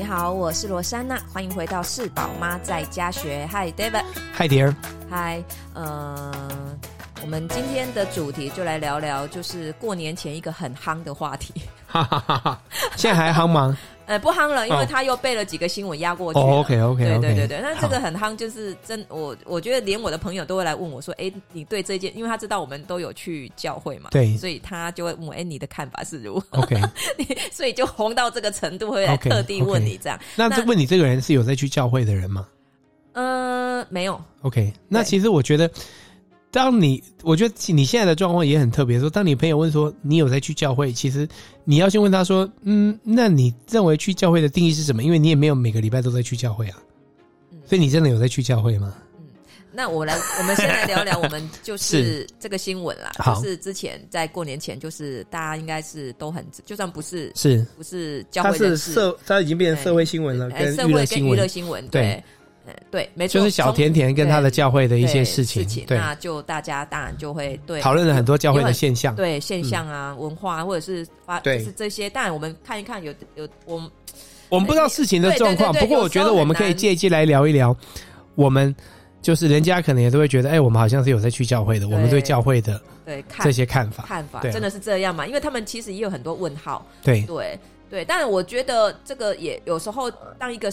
你好，我是罗珊娜，欢迎回到四宝妈在家学。Hi David。Hi dear。Hi，呃，我们今天的主题就来聊聊，就是过年前一个很夯的话题。哈哈哈哈现在还夯吗？呃，不夯了，因为他又被了几个新闻压过去。哦，OK OK，对对对对。那这个很夯，就是真我我觉得连我的朋友都会来问我说：“哎，你对这件，因为他知道我们都有去教会嘛，对，所以他就会问我：哎，你的看法是如何？OK，所以就红到这个程度，会来特地问你这样。那这问你这个人是有在去教会的人吗？呃，没有。OK，那其实我觉得。当你，我觉得你现在的状况也很特别。说，当你朋友问说你有在去教会，其实你要先问他说，嗯，那你认为去教会的定义是什么？因为你也没有每个礼拜都在去教会啊。嗯，所以你真的有在去教会吗？嗯，那我来，我们先来聊聊我们就 是这个新闻啦。就是之前在过年前，就是大家应该是都很，就算不是是不是教会的事，社，他已经变成社会新闻了，跟社会跟娱乐新闻对。对，没错，就是小甜甜跟他的教会的一些事情，事情，那就大家当然就会对讨论了很多教会的现象，对现象啊、文化或者是发，就是这些。当然我们看一看，有有我们我们不知道事情的状况，不过我觉得我们可以借机来聊一聊。我们就是人家可能也都会觉得，哎，我们好像是有在去教会的，我们对教会的对这些看法看法真的是这样嘛？因为他们其实也有很多问号，对对对。但是我觉得这个也有时候当一个。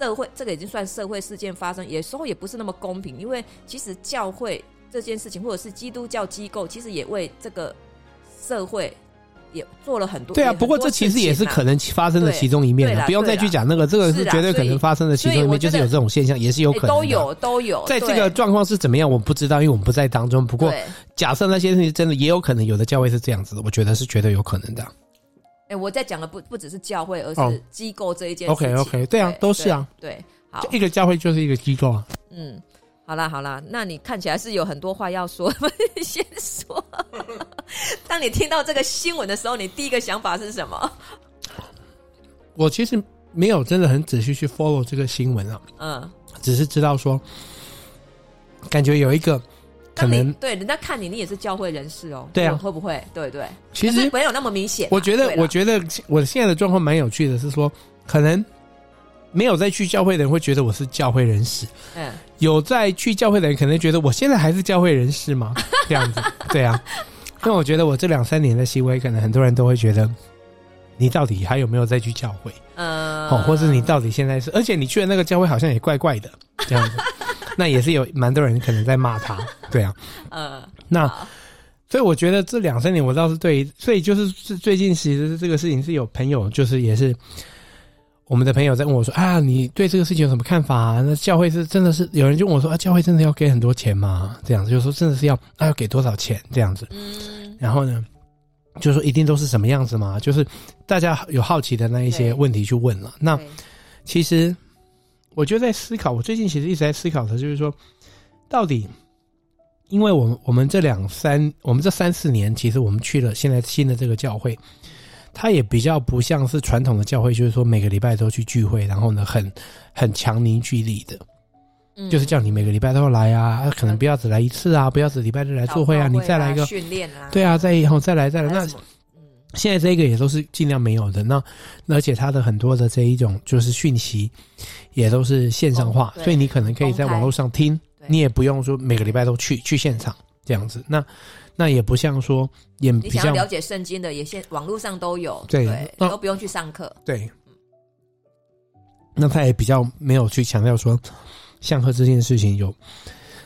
社会这个已经算社会事件发生，有时候也不是那么公平，因为其实教会这件事情，或者是基督教机构，其实也为这个社会也做了很多。对啊，不过这其实也是可能发生的其中一面的，不用再去讲那个，这个是绝对可能发生的其中一面，就是有这种现象，也是有可能都有都有。在这个状况是怎么样，我不知道，因为我们不在当中。不过假设那些事情真的也有可能，有的教会是这样子的，我觉得是绝对有可能的。哎，我在讲的不不只是教会，而是机构这一件事情。OK OK，对啊，都是啊。对，好，一个教会就是一个机构啊。嗯，好啦好啦，那你看起来是有很多话要说，先说。当你听到这个新闻的时候，你第一个想法是什么？我其实没有真的很仔细去 follow 这个新闻啊。嗯，只是知道说，感觉有一个。可能对人家看你，你也是教会人士哦。对啊，会不会？对对。其实没有那么明显。我觉得，我觉得我现在的状况蛮有趣的，是说，可能没有再去教会的人会觉得我是教会人士。嗯。有在去教会的人可能觉得我现在还是教会人士吗？这样子。对啊。因为我觉得我这两三年的行为，可能很多人都会觉得，你到底还有没有再去教会？嗯。哦，或者你到底现在是？而且你去的那个教会好像也怪怪的，这样子。那也是有蛮多人可能在骂他，对啊，呃，那所以我觉得这两三年我倒是对，所以就是最近其实这个事情是有朋友，就是也是我们的朋友在问我说啊，你对这个事情有什么看法啊？那教会是真的是有人就问我说啊，教会真的要给很多钱吗？这样子就是说真的是要啊要给多少钱这样子？嗯，然后呢，就说一定都是什么样子吗？就是大家有好奇的那一些问题去问了。那其实。我就在思考，我最近其实一直在思考的，就是说，到底，因为我们我们这两三，我们这三四年，其实我们去了现在新的这个教会，它也比较不像是传统的教会，就是说每个礼拜都去聚会，然后呢，很 很强凝聚力的，嗯，就是叫你每个礼拜都要来啊，可能不要只来一次啊，不要只礼拜日来做会啊，你再来一个训练啊，对啊，再以后再来再来那。现在这个也都是尽量没有的，那而且它的很多的这一种就是讯息，也都是线上化，哦、所以你可能可以在网络上听，你也不用说每个礼拜都去去现场这样子。那那也不像说也比较，你想了解圣经的也现网络上都有，对，对都不用去上课。对，那他也比较没有去强调说上课这件事情有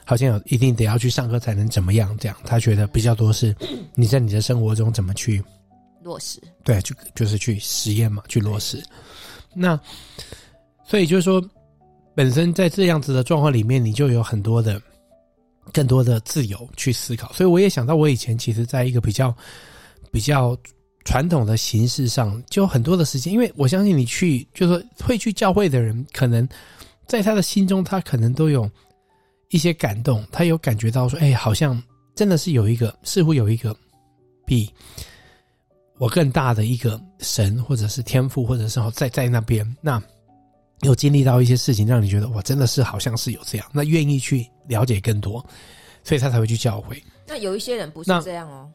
好像有一定得要去上课才能怎么样这样，他觉得比较多是你在你的生活中怎么去。落实对，就就是去实验嘛，去落实。那所以就是说，本身在这样子的状况里面，你就有很多的、更多的自由去思考。所以我也想到，我以前其实在一个比较比较传统的形式上，就很多的时间。因为我相信你去，就是说会去教会的人，可能在他的心中，他可能都有一些感动，他有感觉到说，哎，好像真的是有一个，似乎有一个比。我更大的一个神，或者是天赋，或者是在在那边，那有经历到一些事情，让你觉得我，真的是好像是有这样，那愿意去了解更多，所以他才会去教会。那有一些人不是这样哦。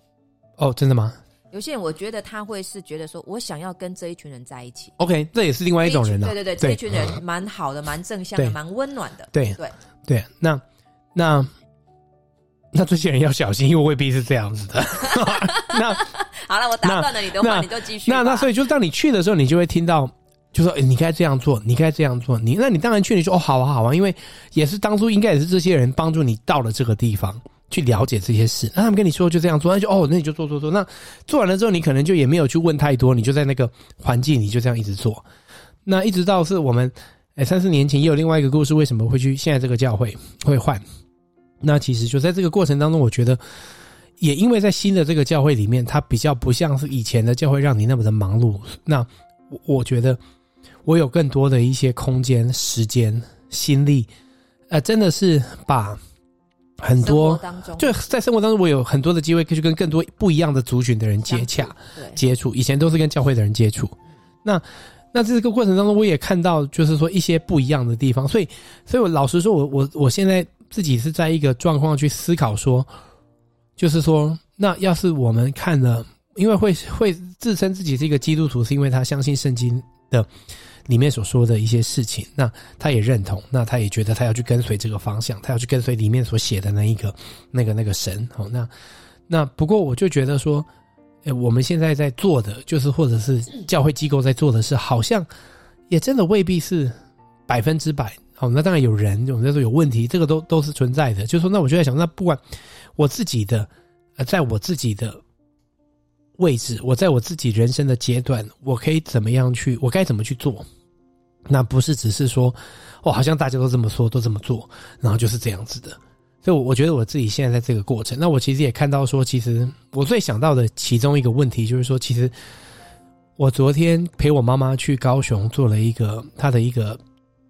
哦，真的吗？有些人我觉得他会是觉得说，我想要跟这一群人在一起。OK，这也是另外一种人啊。对对对，这一群人蛮好的，蛮正向的，蛮温暖的。对对对，那那那这些人要小心，因为未必是这样子的。那好了，我打断了你的话，你就继续。那那所以，就是当你去的时候，你就会听到，就说：“哎，你该这样做，你该这样做。”你那你当然去，你说：“哦，好啊，好啊。”因为也是当初应该也是这些人帮助你到了这个地方。去了解这些事，那他们跟你说就这样做，那就哦，那你就做做做。那做完了之后，你可能就也没有去问太多，你就在那个环境，你就这样一直做。那一直到是我们哎三四年前也有另外一个故事，为什么会去现在这个教会会换？那其实就在这个过程当中，我觉得也因为在新的这个教会里面，它比较不像是以前的教会让你那么的忙碌。那我我觉得我有更多的一些空间、时间、心力，呃，真的是把。很多，就在生活当中，我有很多的机会可以去跟更多不一样的族群的人接洽、接触。以前都是跟教会的人接触，那那这个过程当中，我也看到就是说一些不一样的地方。所以，所以我老实说，我我我现在自己是在一个状况去思考说，就是说，那要是我们看了，因为会会自称自己是一个基督徒，是因为他相信圣经的。里面所说的一些事情，那他也认同，那他也觉得他要去跟随这个方向，他要去跟随里面所写的那一个、那个、那个神。好，那那不过我就觉得说，诶，我们现在在做的，就是或者是教会机构在做的事，好像也真的未必是百分之百。好，那当然有人，有人说有问题，这个都都是存在的。就是说，那我就在想，那不管我自己的，呃，在我自己的位置，我在我自己人生的阶段，我可以怎么样去，我该怎么去做？那不是只是说，哦，好像大家都这么说，都这么做，然后就是这样子的。所以，我我觉得我自己现在在这个过程，那我其实也看到说，其实我最想到的其中一个问题就是说，其实我昨天陪我妈妈去高雄做了一个她的一个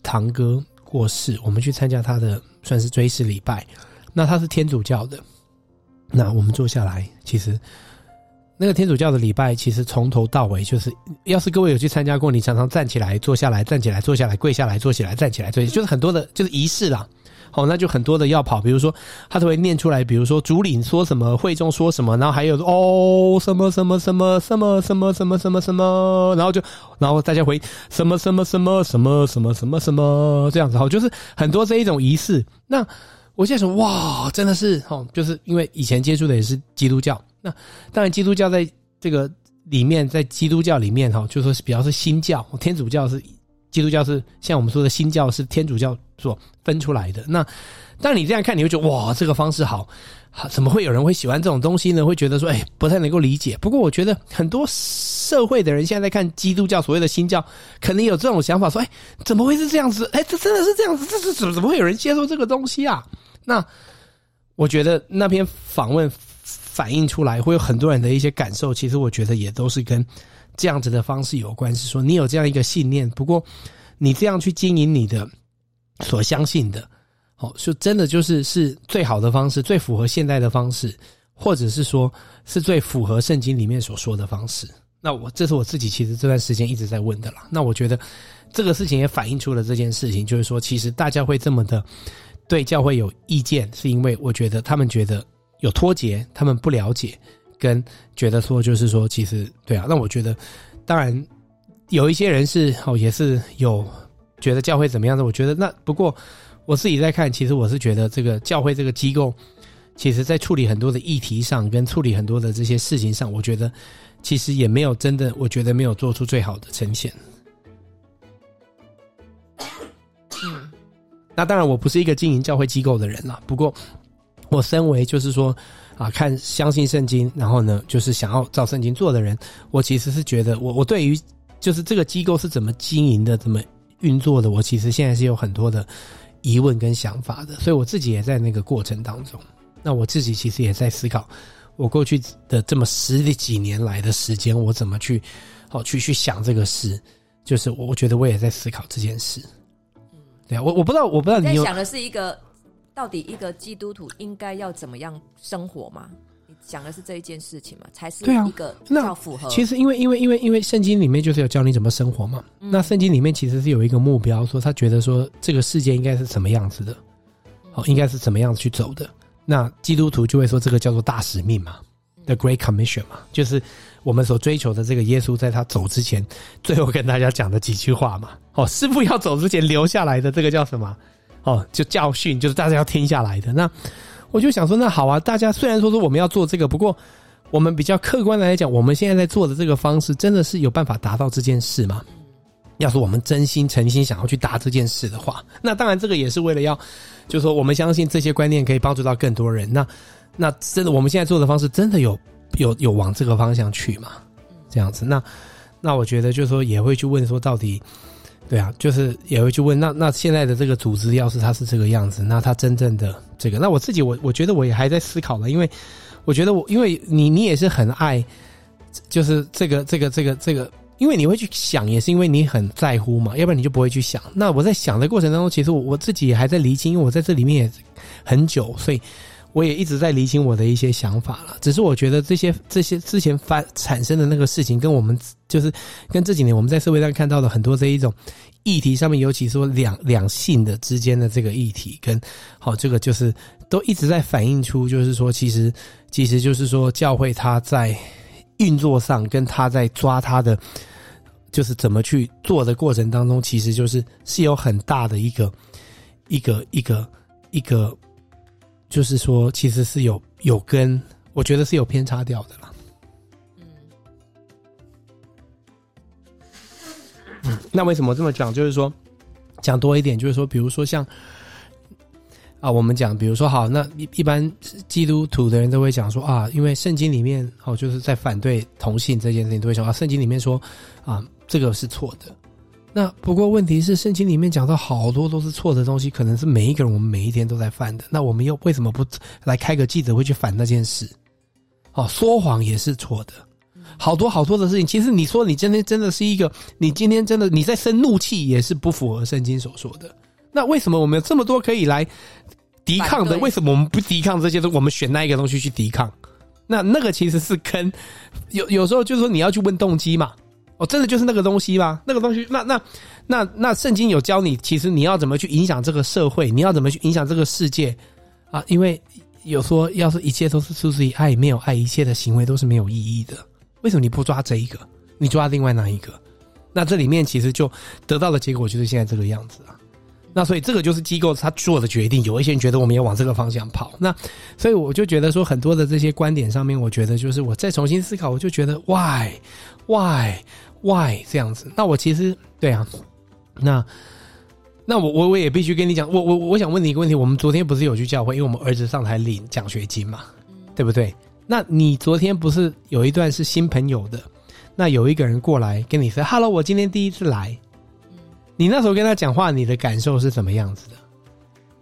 堂哥过世，我们去参加他的算是追思礼拜。那他是天主教的，那我们坐下来，其实。那个天主教的礼拜，其实从头到尾就是，要是各位有去参加过，你常常站起来、坐下来、站起来、坐下来、跪下来、坐起来、站起来，对，就是很多的，就是仪式啦。好，那就很多的要跑，比如说他都会念出来，比如说主领说什么，会众说什么，然后还有哦什么什么什么什么什么什么什么什么，然后就然后大家回什么什么什么什么什么什么什么这样子，好，就是很多这一种仪式。那我现在说哇，真的是哦，就是因为以前接触的也是基督教。那当然，基督教在这个里面，在基督教里面哈，就说是比较是新教，天主教是基督教是像我们说的新教是天主教所分出来的。那当你这样看，你会觉得哇，这个方式好，怎么会有人会喜欢这种东西呢？会觉得说，哎，不太能够理解。不过我觉得很多社会的人现在在看基督教所谓的新教，可能有这种想法，说，哎，怎么会是这样子？哎，这真的是这样子？这是怎么怎么会有人接受这个东西啊？那我觉得那篇访问。反映出来会有很多人的一些感受，其实我觉得也都是跟这样子的方式有关。是说你有这样一个信念，不过你这样去经营你的所相信的，哦，就真的就是是最好的方式，最符合现代的方式，或者是说是最符合圣经里面所说的方式。那我这是我自己其实这段时间一直在问的啦。那我觉得这个事情也反映出了这件事情，就是说其实大家会这么的对教会有意见，是因为我觉得他们觉得。有脱节，他们不了解，跟觉得说就是说，其实对啊。那我觉得，当然有一些人是哦，也是有觉得教会怎么样的。我觉得那不过我自己在看，其实我是觉得这个教会这个机构，其实在处理很多的议题上，跟处理很多的这些事情上，我觉得其实也没有真的，我觉得没有做出最好的呈现。那当然我不是一个经营教会机构的人啦，不过。我身为就是说，啊，看相信圣经，然后呢，就是想要照圣经做的人，我其实是觉得，我我对于就是这个机构是怎么经营的，怎么运作的，我其实现在是有很多的疑问跟想法的，所以我自己也在那个过程当中。那我自己其实也在思考，我过去的这么十几年来的时间，我怎么去，好去去想这个事，就是我我觉得我也在思考这件事。嗯，对啊，我我不知道，我不知道你有在想的是一个。到底一个基督徒应该要怎么样生活吗？你讲的是这一件事情吗？才是一个那符合。其实因为因为因为因为圣经里面就是有教你怎么生活嘛。嗯、那圣经里面其实是有一个目标，说他觉得说这个世界应该是什么样子的，哦，应该是怎么样子去走的。那基督徒就会说这个叫做大使命嘛。The Great Commission 嘛，就是我们所追求的这个耶稣在他走之前，最后跟大家讲的几句话嘛。哦，师傅要走之前留下来的这个叫什么？哦，就教训，就是大家要听下来的。那我就想说，那好啊，大家虽然说说我们要做这个，不过我们比较客观的来讲，我们现在在做的这个方式，真的是有办法达到这件事吗？要是我们真心诚心想要去达这件事的话，那当然这个也是为了要，就是说我们相信这些观念可以帮助到更多人。那那真的我们现在做的方式真的有有有往这个方向去吗？这样子，那那我觉得就是说也会去问说到底，对啊，就是也会去问那那现在的这个组织要是它是这个样子，那它真正的这个，那我自己我我觉得我也还在思考了，因为我觉得我因为你你也是很爱，就是这个这个这个这个。因为你会去想，也是因为你很在乎嘛，要不然你就不会去想。那我在想的过程当中，其实我我自己也还在厘清，因为我在这里面也很久，所以我也一直在厘清我的一些想法了。只是我觉得这些这些之前发产生的那个事情，跟我们就是跟这几年我们在社会上看到的很多这一种议题上面，尤其说两两性的之间的这个议题，跟好这个就是都一直在反映出，就是说其实其实就是说教会他在运作上，跟他在抓他的。就是怎么去做的过程当中，其实就是是有很大的一个一个一个一个，就是说，其实是有有跟我觉得是有偏差掉的啦。嗯，嗯，那为什么这么讲？就是说讲多一点，就是说，比如说像啊，我们讲，比如说好，那一一般基督徒的人都会讲说啊，因为圣经里面哦，就是在反对同性这件事情，都会说啊，圣经里面说啊。这个是错的，那不过问题是，圣经里面讲到好多都是错的东西，可能是每一个人我们每一天都在犯的。那我们又为什么不来开个记者会去反那件事？哦，说谎也是错的，好多好多的事情。其实你说你今天真的是一个，你今天真的你在生怒气，也是不符合圣经所说的。那为什么我们有这么多可以来抵抗的？为什么我们不抵抗这些？我们选那一个东西去抵抗？那那个其实是跟有有时候就是说你要去问动机嘛。哦，真的就是那个东西吗？那个东西，那那那那圣经有教你，其实你要怎么去影响这个社会，你要怎么去影响这个世界啊？因为有说，要是一切都是出自于爱，没有爱，一切的行为都是没有意义的。为什么你不抓这一个？你抓另外那一个？那这里面其实就得到的结果就是现在这个样子啊。那所以这个就是机构他做的决定。有一些人觉得我们要往这个方向跑，那所以我就觉得说，很多的这些观点上面，我觉得就是我再重新思考，我就觉得 why why。Why 这样子？那我其实对啊，那那我我我也必须跟你讲，我我我想问你一个问题。我们昨天不是有去教会，因为我们儿子上台领奖学金嘛，对不对？那你昨天不是有一段是新朋友的？那有一个人过来跟你说：“Hello，我今天第一次来。”你那时候跟他讲话，你的感受是怎么样子的？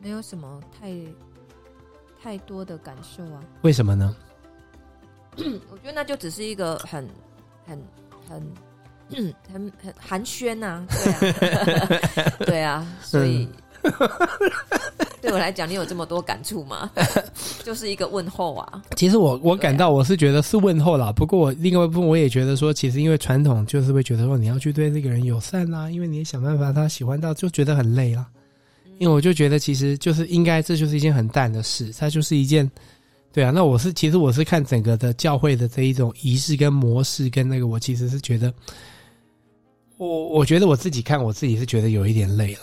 没有什么太太多的感受啊。为什么呢？我觉得那就只是一个很很很。嗯，很很寒暄呐、啊，对啊，对啊，所以 对我来讲，你有这么多感触吗？就是一个问候啊。其实我我感到我是觉得是问候啦，不过我另外一部分我也觉得说，其实因为传统就是会觉得说你要去对这个人友善啦，因为你也想办法他喜欢到，就觉得很累啦。因为我就觉得其实就是应该这就是一件很淡的事，它就是一件。对啊，那我是其实我是看整个的教会的这一种仪式跟模式跟那个，我其实是觉得。我我觉得我自己看我自己是觉得有一点累了，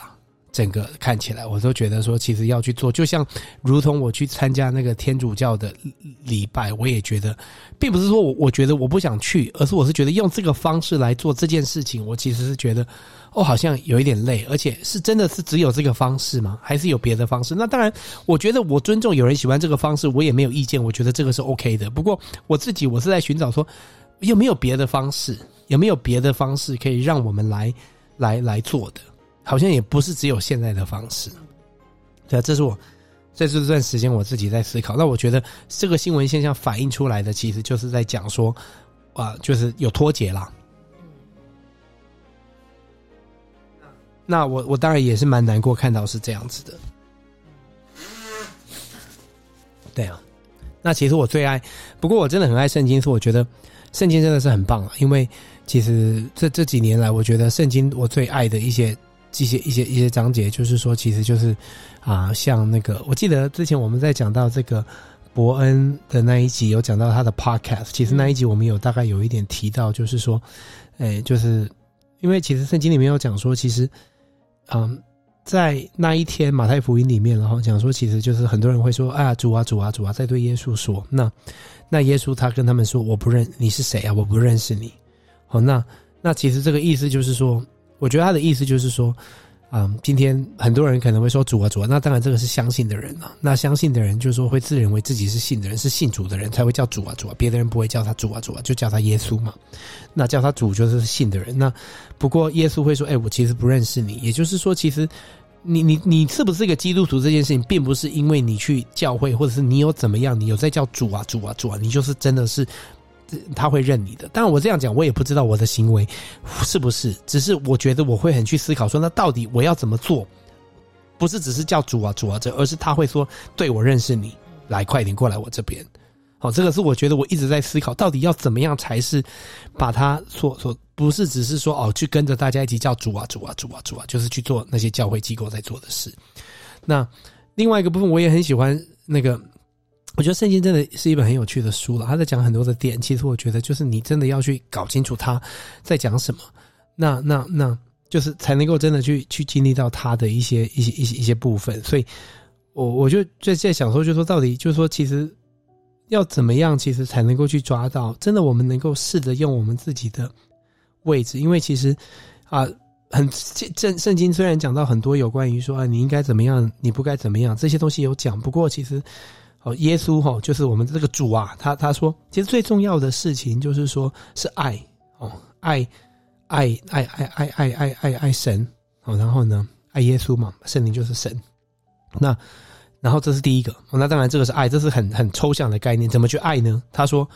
整个看起来我都觉得说，其实要去做，就像如同我去参加那个天主教的礼拜，我也觉得，并不是说我我觉得我不想去，而是我是觉得用这个方式来做这件事情，我其实是觉得，哦，好像有一点累，而且是真的是只有这个方式吗？还是有别的方式？那当然，我觉得我尊重有人喜欢这个方式，我也没有意见，我觉得这个是 OK 的。不过我自己我是在寻找说，有没有别的方式？有没有别的方式可以让我们来来来做的？好像也不是只有现在的方式。对啊，这是我在这段时间我自己在思考。那我觉得这个新闻现象反映出来的，其实就是在讲说，啊，就是有脱节啦。那我我当然也是蛮难过，看到是这样子的。对啊，那其实我最爱，不过我真的很爱圣经，是我觉得圣经真的是很棒啊，因为。其实这这几年来，我觉得圣经我最爱的一些、一些、一些、一些章节，就是说，其实就是啊，像那个，我记得之前我们在讲到这个伯恩的那一集有讲到他的 podcast，其实那一集我们有大概有一点提到，就是说，诶，就是因为其实圣经里面有讲说，其实，嗯，在那一天马太福音里面，然后讲说，其实就是很多人会说，啊，主啊，主啊，主啊，在对耶稣说，那那耶稣他跟他们说，我不认你是谁啊，我不认识你。哦，那那其实这个意思就是说，我觉得他的意思就是说。嗯，今天很多人可能会说主啊主啊，那当然这个是相信的人啊。那相信的人就是说会自认为自己是信的人，是信主的人才会叫主啊主啊，别的人不会叫他主啊主啊，就叫他耶稣嘛。那叫他主就是信的人。那不过耶稣会说，哎、我其实不认识你。也就是说，其实你你你是不是一个基督徒这件事情，并不是因为你去教会，或者是你有怎么样，你有在叫主啊主啊主啊，你就是真的是。他会认你的，当然我这样讲，我也不知道我的行为是不是，只是我觉得我会很去思考说，那到底我要怎么做？不是只是叫主啊主啊这，而是他会说，对，我认识你，来快点过来我这边。好，这个是我觉得我一直在思考，到底要怎么样才是把他所所，不是只是说哦，去跟着大家一起叫主啊主啊主啊主啊，就是去做那些教会机构在做的事。那另外一个部分，我也很喜欢那个。我觉得圣经真的是一本很有趣的书了，他在讲很多的点。其实我觉得，就是你真的要去搞清楚他在讲什么，那那那，就是才能够真的去去经历到他的一些一些一些一些部分。所以，我我就在在想说，就是说到底，就是说，其实要怎么样，其实才能够去抓到，真的，我们能够试着用我们自己的位置，因为其实啊，很圣圣经虽然讲到很多有关于说啊，你应该怎么样，你不该怎么样，这些东西有讲，不过其实。哦，耶稣哈，就是我们这个主啊，他他说，其实最重要的事情就是说是爱哦，爱爱爱爱爱爱爱爱爱神哦，然后呢，爱耶稣嘛，圣灵就是神。那然后这是第一个，那当然这个是爱，这是很很抽象的概念，怎么去爱呢？他说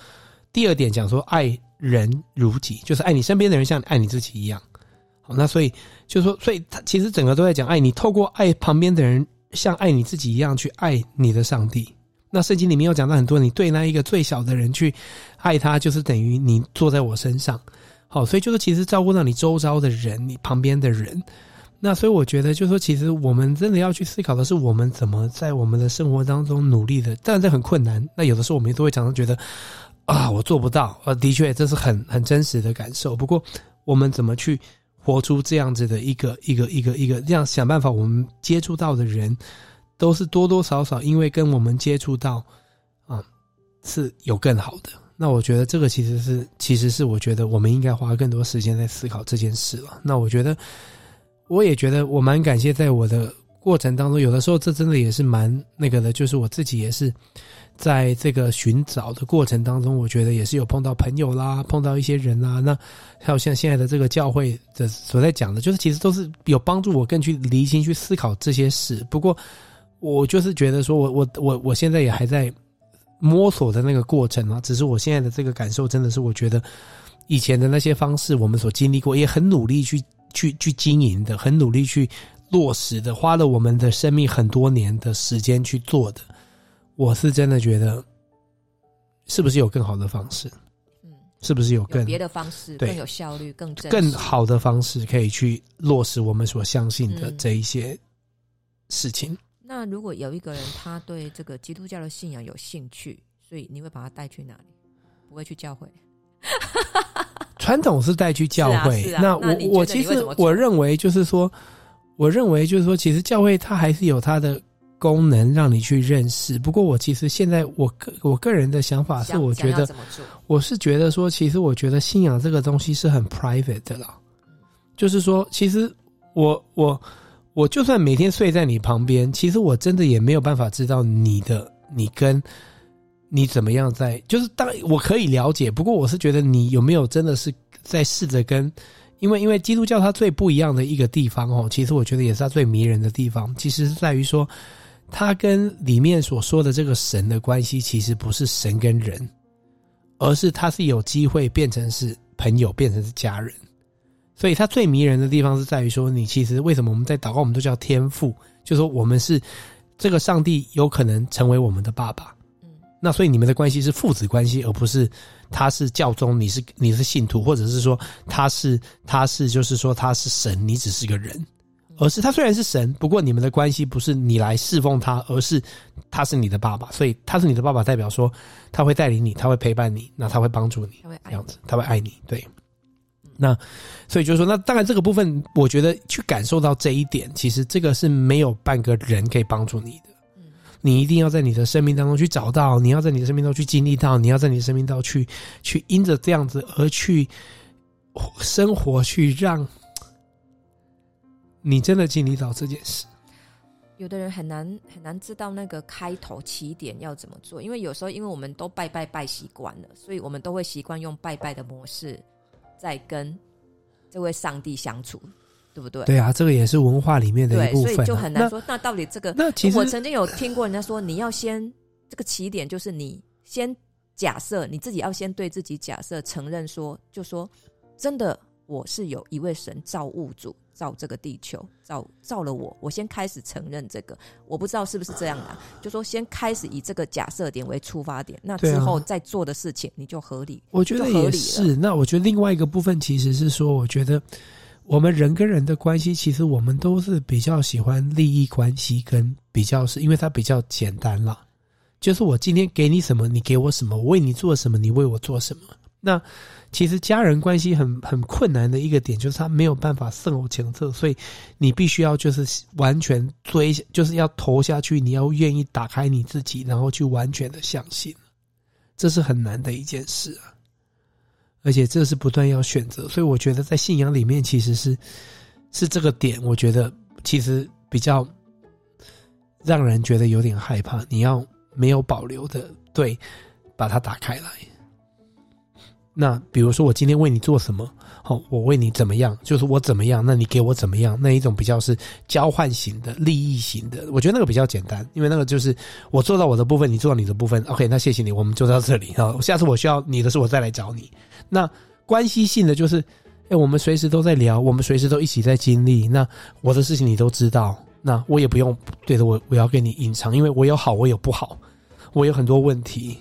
第二点讲说爱人如己，就是爱你身边的人像爱你自己一样。好，那所以就说，所以他其实整个都在讲爱你，透过爱旁边的人像爱你自己一样去爱你的上帝。那圣经里面有讲到很多，你对那一个最小的人去爱他，就是等于你坐在我身上。好，所以就是其实照顾到你周遭的人，你旁边的人。那所以我觉得，就是说，其实我们真的要去思考的是，我们怎么在我们的生活当中努力的。当然这很困难。那有的时候我们都会常常觉得，啊，我做不到。呃，的确这是很很真实的感受。不过我们怎么去活出这样子的一个一个一个一个这样想办法，我们接触到的人。都是多多少少，因为跟我们接触到，啊，是有更好的。那我觉得这个其实是，其实是我觉得我们应该花更多时间在思考这件事了。那我觉得，我也觉得我蛮感谢，在我的过程当中，有的时候这真的也是蛮那个的，就是我自己也是在这个寻找的过程当中，我觉得也是有碰到朋友啦，碰到一些人啦，那还有像现在的这个教会的所在讲的，就是其实都是有帮助我更去厘清、去思考这些事。不过。我就是觉得说我，我我我我现在也还在摸索的那个过程啊，只是我现在的这个感受真的是，我觉得以前的那些方式，我们所经历过，也很努力去去去经营的，很努力去落实的，花了我们的生命很多年的时间去做的。我是真的觉得，是不是有更好的方式？嗯，是不是有更别的方式，更有效率、更更好的方式，可以去落实我们所相信的这一些事情？嗯那如果有一个人他对这个基督教的信仰有兴趣，所以你会把他带去哪里？不会去教会？传统是带去教会。啊啊，那我那我其实我认为就是说，我认为就是说，其实教会它还是有它的功能让你去认识。不过我其实现在我个我个人的想法是，我觉得我是觉得说，其实我觉得信仰这个东西是很 private 的啦。就是说，其实我我。我就算每天睡在你旁边，其实我真的也没有办法知道你的你跟你怎么样在，就是当我可以了解，不过我是觉得你有没有真的是在试着跟，因为因为基督教它最不一样的一个地方哦，其实我觉得也是它最迷人的地方，其实是在于说，它跟里面所说的这个神的关系，其实不是神跟人，而是它是有机会变成是朋友，变成是家人。所以它最迷人的地方是在于说，你其实为什么我们在祷告，我们都叫天父，就是说我们是这个上帝有可能成为我们的爸爸。嗯，那所以你们的关系是父子关系，而不是他是教宗，你是你是信徒，或者是说他是他是就是说他是神，你只是个人。而是他虽然是神，不过你们的关系不是你来侍奉他，而是他是你的爸爸，所以他是你的爸爸，代表说他会带领你，他会陪伴你，那他会帮助你，这样子，他会爱你，对。那所以就是说，那当然这个部分，我觉得去感受到这一点，其实这个是没有半个人可以帮助你的。你一定要在你的生命当中去找到，你要在你的生命当中去经历到，你要在你的生命当中去去因着这样子而去生活，去让。你真的经历到这件事？有的人很难很难知道那个开头起点要怎么做，因为有时候因为我们都拜拜拜习惯了，所以我们都会习惯用拜拜的模式在跟这位上帝相处，对不对？对啊，这个也是文化里面的一部分所以就很难说。那，那到底这个？那其实我曾经有听过人家说，你要先这个起点就是你先假设你自己要先对自己假设承认说，就说真的，我是有一位神造物主。造这个地球，造造了我，我先开始承认这个，我不知道是不是这样啊？就说先开始以这个假设点为出发点，那之后再做的事情你就合理。我觉得也是。那我觉得另外一个部分其实是说，我觉得我们人跟人的关系，其实我们都是比较喜欢利益关系，跟比较是因为它比较简单啦。就是我今天给你什么，你给我什么；我为你做什么，你为我做什么。那其实家人关系很很困难的一个点，就是他没有办法胜有前策，所以你必须要就是完全追，就是要投下去，你要愿意打开你自己，然后去完全的相信，这是很难的一件事啊。而且这是不断要选择，所以我觉得在信仰里面其实是是这个点，我觉得其实比较让人觉得有点害怕。你要没有保留的对，把它打开来。那比如说，我今天为你做什么？好，我为你怎么样？就是我怎么样，那你给我怎么样？那一种比较是交换型的、利益型的，我觉得那个比较简单，因为那个就是我做到我的部分，你做到你的部分。OK，那谢谢你，我们就到这里哈。下次我需要你的时候，我再来找你。那关系性的就是，哎，我们随时都在聊，我们随时都一起在经历。那我的事情你都知道，那我也不用对着我，我要跟你隐藏，因为我有好，我有不好，我有很多问题。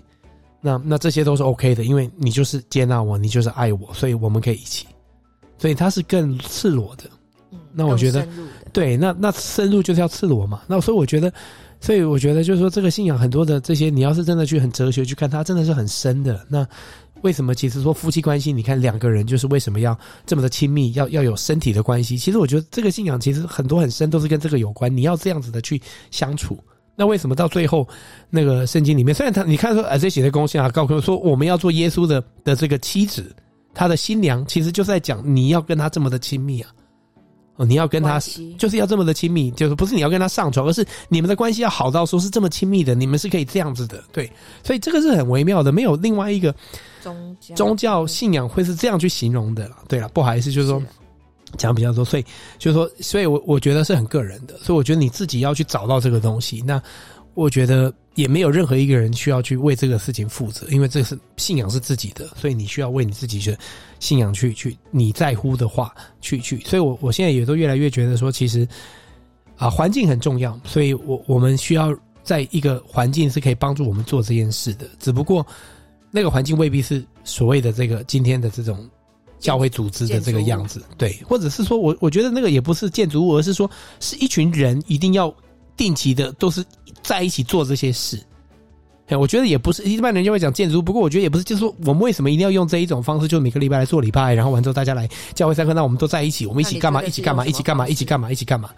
那那这些都是 OK 的，因为你就是接纳我，你就是爱我，所以我们可以一起。所以他是更赤裸的。嗯，那我觉得，对，那那深入就是要赤裸嘛。那所以我觉得，所以我觉得就是说，这个信仰很多的这些，你要是真的去很哲学去看，它真的是很深的。那为什么其实说夫妻关系，你看两个人就是为什么要这么的亲密，要要有身体的关系？其实我觉得这个信仰其实很多很深，都是跟这个有关。你要这样子的去相处。那为什么到最后，那个圣经里面，虽然他你看说啊，这写的公信啊，告诉说我们要做耶稣的的这个妻子，他的新娘，其实就是在讲你要跟他这么的亲密啊，哦，你要跟他就是要这么的亲密，就是不是你要跟他上床，而是你们的关系要好到说是这么亲密的，你们是可以这样子的，对，所以这个是很微妙的，没有另外一个宗教宗教信仰会是这样去形容的，对了，不好意思，就是说。讲比较多，所以就是说，所以我我觉得是很个人的，所以我觉得你自己要去找到这个东西。那我觉得也没有任何一个人需要去为这个事情负责，因为这是信仰是自己的，所以你需要为你自己的信仰去去你在乎的话去去。所以我我现在也都越来越觉得说，其实啊环境很重要，所以我我们需要在一个环境是可以帮助我们做这件事的，只不过那个环境未必是所谓的这个今天的这种。教会组织的这个样子，对，或者是说我我觉得那个也不是建筑物，而是说是一群人一定要定期的都是在一起做这些事。哎，我觉得也不是一般人就会讲建筑物，不过我觉得也不是，就是说我们为什么一定要用这一种方式，就每个礼拜来做礼拜，然后完之后大家来教会上课，那我们都在一起，我们一起干嘛？一起干嘛？一起干嘛？一起干嘛？一起干嘛？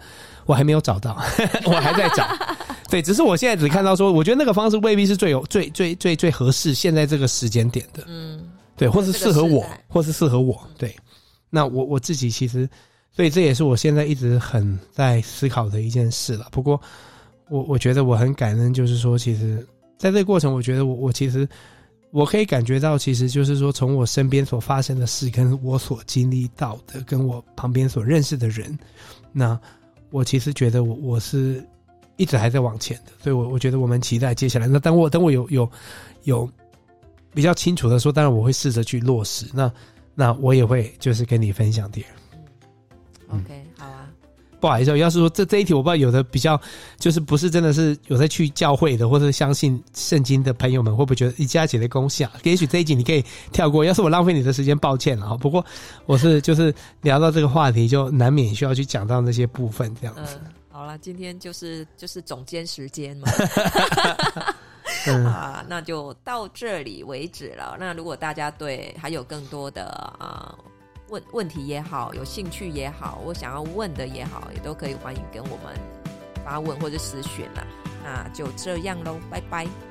我还没有找到，我还在找。对，只是我现在只看到说，我觉得那个方式未必是最有最最最最合适现在这个时间点的。嗯。对，或是适合我，或是适合我。对，那我我自己其实，所以这也是我现在一直很在思考的一件事了。不过，我我觉得我很感恩，就是说，其实在这个过程，我觉得我我其实我可以感觉到，其实就是说，从我身边所发生的事，跟我所经历到的，跟我旁边所认识的人，那我其实觉得我我是一直还在往前的。所以我我觉得我们期待接下来。那等我等我有有有。比较清楚的说，当然我会试着去落实。那那我也会就是跟你分享点。嗯，OK，好啊。不好意思，要是说这这一题我不知道有的比较就是不是真的是有在去教会的或者相信圣经的朋友们会不会觉得一家姐的功效？也许这一集你可以跳过。要是我浪费你的时间，抱歉了哈。不过我是就是聊到这个话题，就难免需要去讲到那些部分这样子。嗯，好了，今天就是就是总监时间嘛。啊，那就到这里为止了。那如果大家对还有更多的啊问问题也好，有兴趣也好，我想要问的也好，也都可以欢迎跟我们发问或者私讯了。那就这样喽，拜拜。